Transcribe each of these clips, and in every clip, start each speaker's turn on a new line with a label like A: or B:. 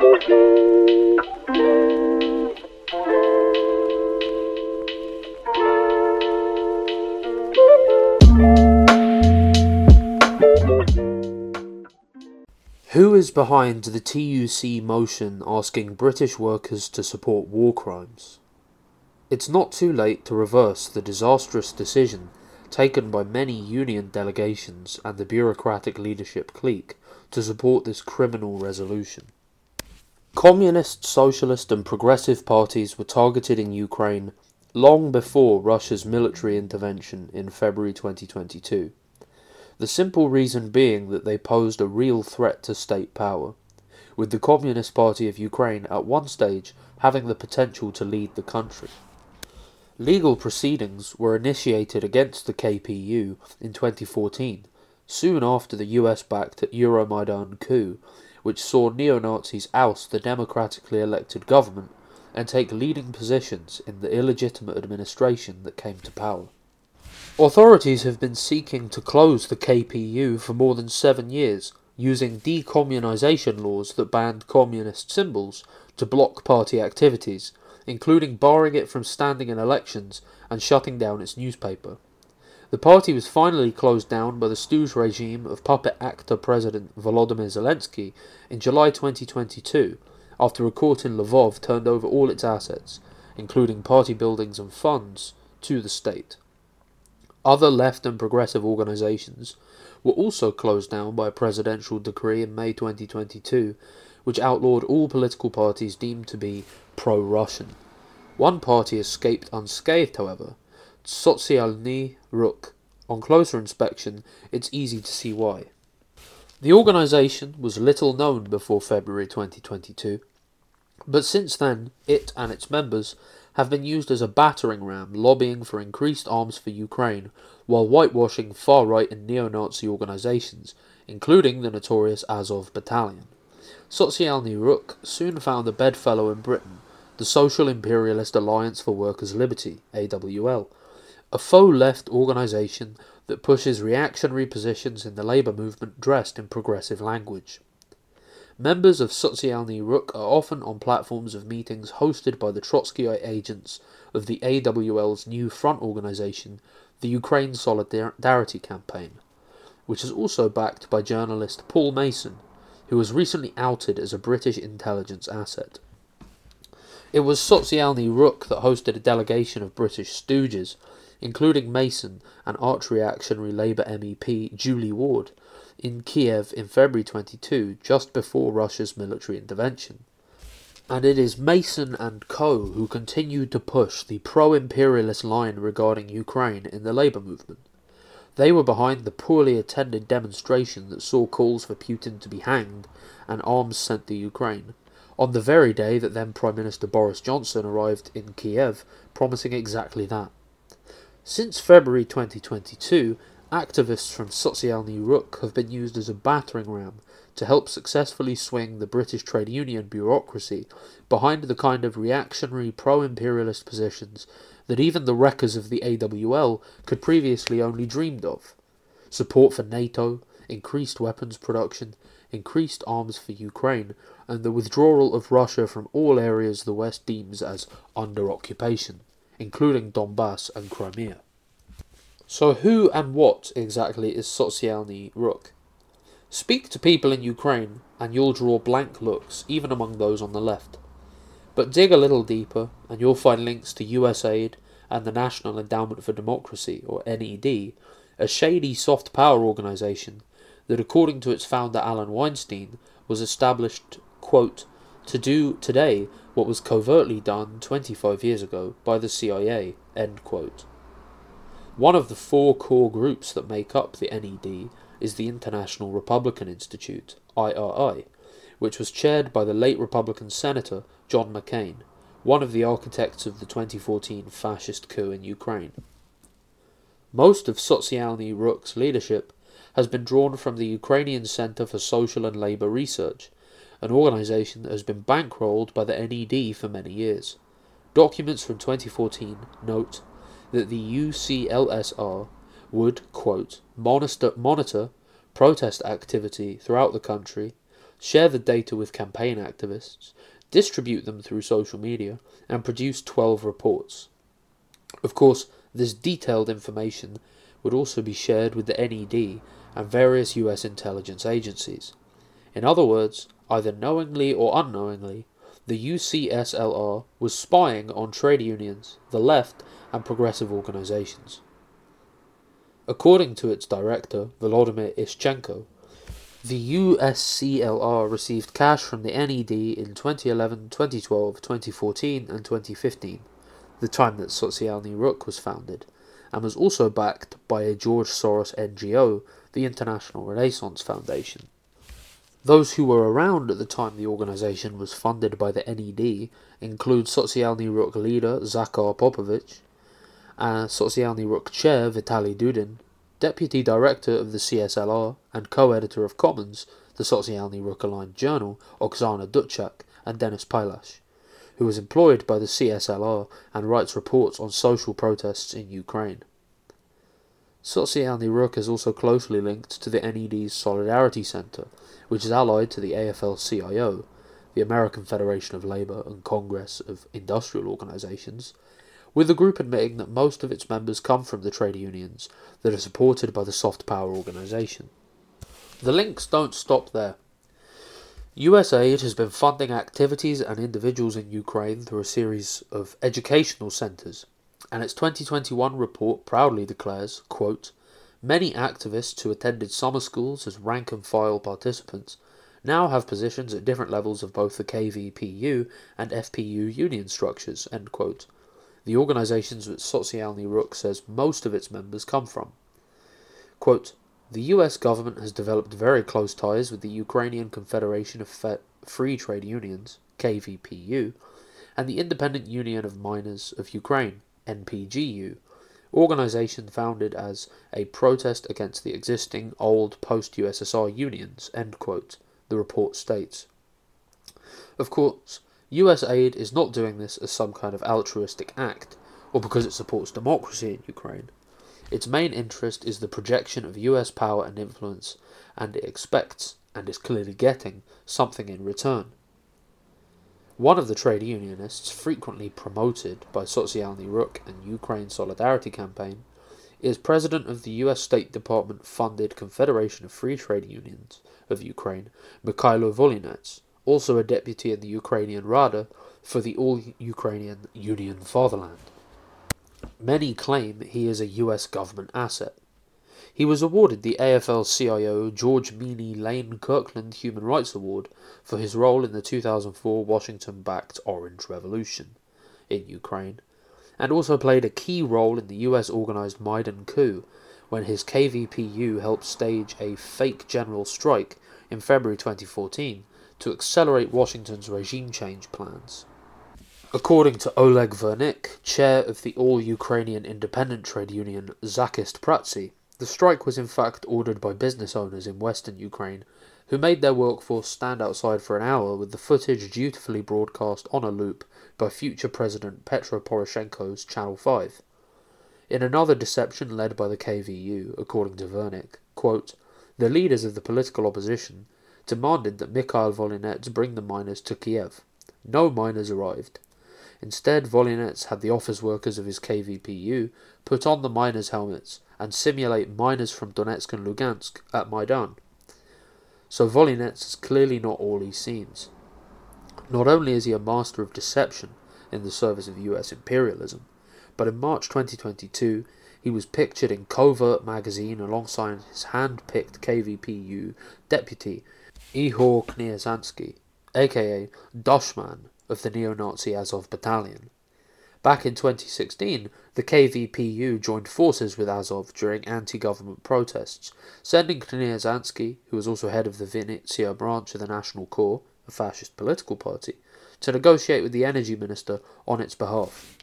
A: Who is behind the TUC motion asking British workers to support war crimes? It's not too late to reverse the disastrous decision taken by many union delegations and the bureaucratic leadership clique to support this criminal resolution. Communist, socialist, and progressive parties were targeted in Ukraine long before Russia's military intervention in February 2022. The simple reason being that they posed a real threat to state power, with the Communist Party of Ukraine at one stage having the potential to lead the country. Legal proceedings were initiated against the KPU in 2014, soon after the US backed Euromaidan coup, which saw neo Nazis oust the democratically elected government and take leading positions in the illegitimate administration that came to power. Authorities have been seeking to close the KPU for more than seven years, using decommunization laws that banned communist symbols to block party activities, including barring it from standing in elections and shutting down its newspaper. The party was finally closed down by the stooge regime of puppet actor President Volodymyr Zelensky in July 2022, after a court in Lvov turned over all its assets, including party buildings and funds, to the state. Other left and progressive organisations were also closed down by a presidential decree in May 2022, which outlawed all political parties deemed to be pro Russian. One party escaped unscathed, however Sotsialny Ruch. On closer inspection, it's easy to see why. The organisation was little known before February 2022, but since then, it and its members have been used as a battering ram lobbying for increased arms for Ukraine while whitewashing far right and neo Nazi organisations, including the notorious Azov Battalion. Sotsialny Ruch soon found a bedfellow in Britain, the Social Imperialist Alliance for Workers' Liberty, AWL, a faux left organisation that pushes reactionary positions in the labour movement dressed in progressive language. Members of Sotsialny Ruch are often on platforms of meetings hosted by the Trotskyite agents of the AWL's new front organisation, the Ukraine Solidarity Campaign, which is also backed by journalist Paul Mason, who was recently outed as a British intelligence asset. It was Sotsialny Ruch that hosted a delegation of British stooges, including Mason and arch reactionary Labour MEP Julie Ward, in Kiev in February 22, just before Russia's military intervention. And it is Mason and co. who continued to push the pro imperialist line regarding Ukraine in the labour movement. They were behind the poorly attended demonstration that saw calls for Putin to be hanged and arms sent to Ukraine, on the very day that then Prime Minister Boris Johnson arrived in Kiev, promising exactly that. Since February 2022, Activists from Sotsialny Ruch have been used as a battering ram to help successfully swing the British trade union bureaucracy behind the kind of reactionary pro imperialist positions that even the wreckers of the AWL could previously only dreamed of. Support for NATO, increased weapons production, increased arms for Ukraine, and the withdrawal of Russia from all areas the West deems as under occupation, including Donbass and Crimea. So, who and what exactly is Sotsialny Ruch? Speak to people in Ukraine, and you'll draw blank looks, even among those on the left. But dig a little deeper, and you'll find links to USAID and the National Endowment for Democracy, or NED, a shady soft power organisation that, according to its founder Allen Weinstein, was established, quote, to do today what was covertly done 25 years ago by the CIA. One of the four core groups that make up the NED is the International Republican Institute, IRI, which was chaired by the late Republican Senator John McCain, one of the architects of the 2014 fascist coup in Ukraine. Most of Sotsialny Ruch's leadership has been drawn from the Ukrainian Center for Social and Labor Research, an organization that has been bankrolled by the NED for many years. Documents from 2014 note that the UCLSR would, quote, monitor, monitor protest activity throughout the country share the data with campaign activists, distribute them through social media, and produce 12 reports. Of course, this detailed information would also be shared with the NED and various US intelligence agencies. In other words, either knowingly or unknowingly, the UCSLR was spying on trade unions, the left, and progressive organizations. According to its director, Volodymyr Ishchenko, the USCLR received cash from the NED in 2011, 2012, 2014, and 2015, the time that Socialny Ruch was founded, and was also backed by a George Soros NGO, the International Renaissance Foundation. Those who were around at the time the organization was funded by the NED include Socialny Ruch leader Zakhar Popovich, and Socialny Ruch chair Vitaly Dudin, deputy director of the CSLR and co-editor of Commons, the Socialny Ruch aligned journal, Oksana Dutchak, and Denis Pilash, who was employed by the CSLR and writes reports on social protests in Ukraine. Socialny Ruch is also closely linked to the NED's Solidarity Center, which is allied to the AFL-CIO, the American Federation of Labor and Congress of Industrial Organizations, with the group admitting that most of its members come from the trade unions that are supported by the soft power organization. The links don't stop there. USAID has been funding activities and individuals in Ukraine through a series of educational centres, and its 2021 report proudly declares, quote, Many activists who attended summer schools as rank and file participants now have positions at different levels of both the KVPU and FPU union structures, end quote the organizations which Socialny Ruch says most of its members come from. Quote, the US government has developed very close ties with the Ukrainian Confederation of Fe- Free Trade Unions, KVPU, and the Independent Union of Miners of Ukraine, NPGU, organization founded as a protest against the existing old post-USSR unions, quote, the report states. Of course, US aid is not doing this as some kind of altruistic act, or because it supports democracy in Ukraine. Its main interest is the projection of US power and influence, and it expects, and is clearly getting, something in return. One of the trade unionists frequently promoted by Socialny Ruch and Ukraine Solidarity Campaign is president of the US State Department funded Confederation of Free Trade Unions of Ukraine, Mikhailo Volynets, also a deputy in the Ukrainian Rada for the All Ukrainian Union Fatherland. Many claim he is a US government asset. He was awarded the AFL CIO George Meany Lane Kirkland Human Rights Award for his role in the 2004 Washington backed Orange Revolution in Ukraine, and also played a key role in the US organized Maidan coup when his KVPU helped stage a fake general strike in February 2014 to accelerate Washington's regime change plans. According to Oleg Vernik, chair of the all Ukrainian independent trade union Zakist Pracy, the strike was in fact ordered by business owners in western Ukraine who made their workforce stand outside for an hour with the footage dutifully broadcast on a loop by future President Petro Poroshenko's Channel 5. In another deception led by the KVU, according to Vernik, quote, the leaders of the political opposition demanded that Mikhail Volynets bring the miners to Kiev. No miners arrived. Instead, Volynets had the office workers of his KVPU put on the miners' helmets and simulate miners from Donetsk and Lugansk at Maidan. So Volynets is clearly not all he seems. Not only is he a master of deception in the service of US imperialism, but in March 2022 he was pictured in Covert magazine alongside his hand picked KVPU deputy Ihor Kniazansky, aka Doshman of the neo Nazi Azov Battalion. Back in 2016, the KVPU joined forces with Azov during anti government protests, sending Kniazansky, who was also head of the Vinnytsia branch of the National Corps, a fascist political party, to negotiate with the energy minister on its behalf.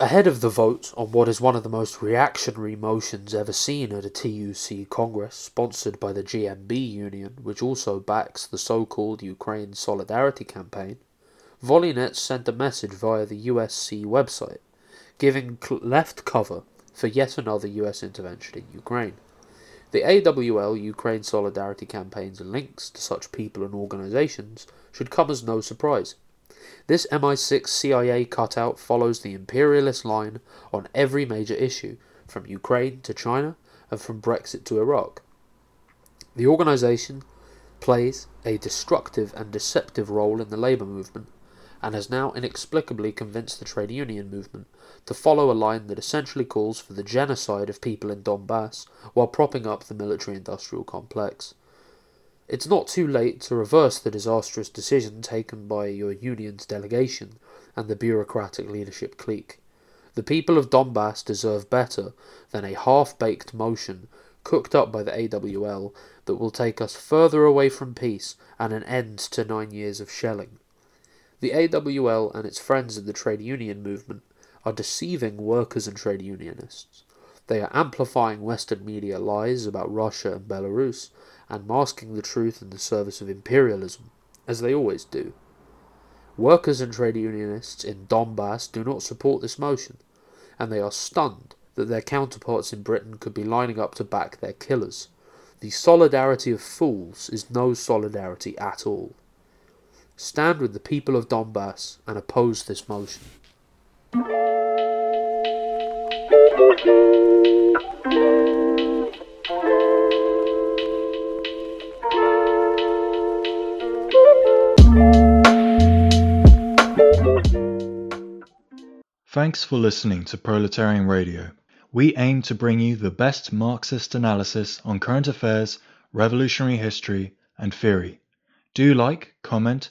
A: Ahead of the vote on what is one of the most reactionary motions ever seen at a TUC Congress, sponsored by the GMB Union, which also backs the so called Ukraine Solidarity Campaign, Volynets sent a message via the USC website, giving left cover for yet another US intervention in Ukraine. The AWL Ukraine Solidarity campaigns and links to such people and organisations should come as no surprise. This MI6 CIA cutout follows the imperialist line on every major issue, from Ukraine to China and from Brexit to Iraq. The organisation plays a destructive and deceptive role in the labour movement and has now inexplicably convinced the trade union movement to follow a line that essentially calls for the genocide of people in Donbass while propping up the military industrial complex. It's not too late to reverse the disastrous decision taken by your union's delegation and the bureaucratic leadership clique. The people of Donbass deserve better than a half baked motion cooked up by the AWL that will take us further away from peace and an end to nine years of shelling. The AWL and its friends in the trade union movement are deceiving workers and trade unionists. They are amplifying Western media lies about Russia and Belarus and masking the truth in the service of imperialism, as they always do. Workers and trade unionists in Donbass do not support this motion, and they are stunned that their counterparts in Britain could be lining up to back their killers. The solidarity of fools is no solidarity at all. Stand with the people of Donbass and oppose this motion.
B: Thanks for listening to Proletarian Radio. We aim to bring you the best Marxist analysis on current affairs, revolutionary history, and theory. Do like, comment,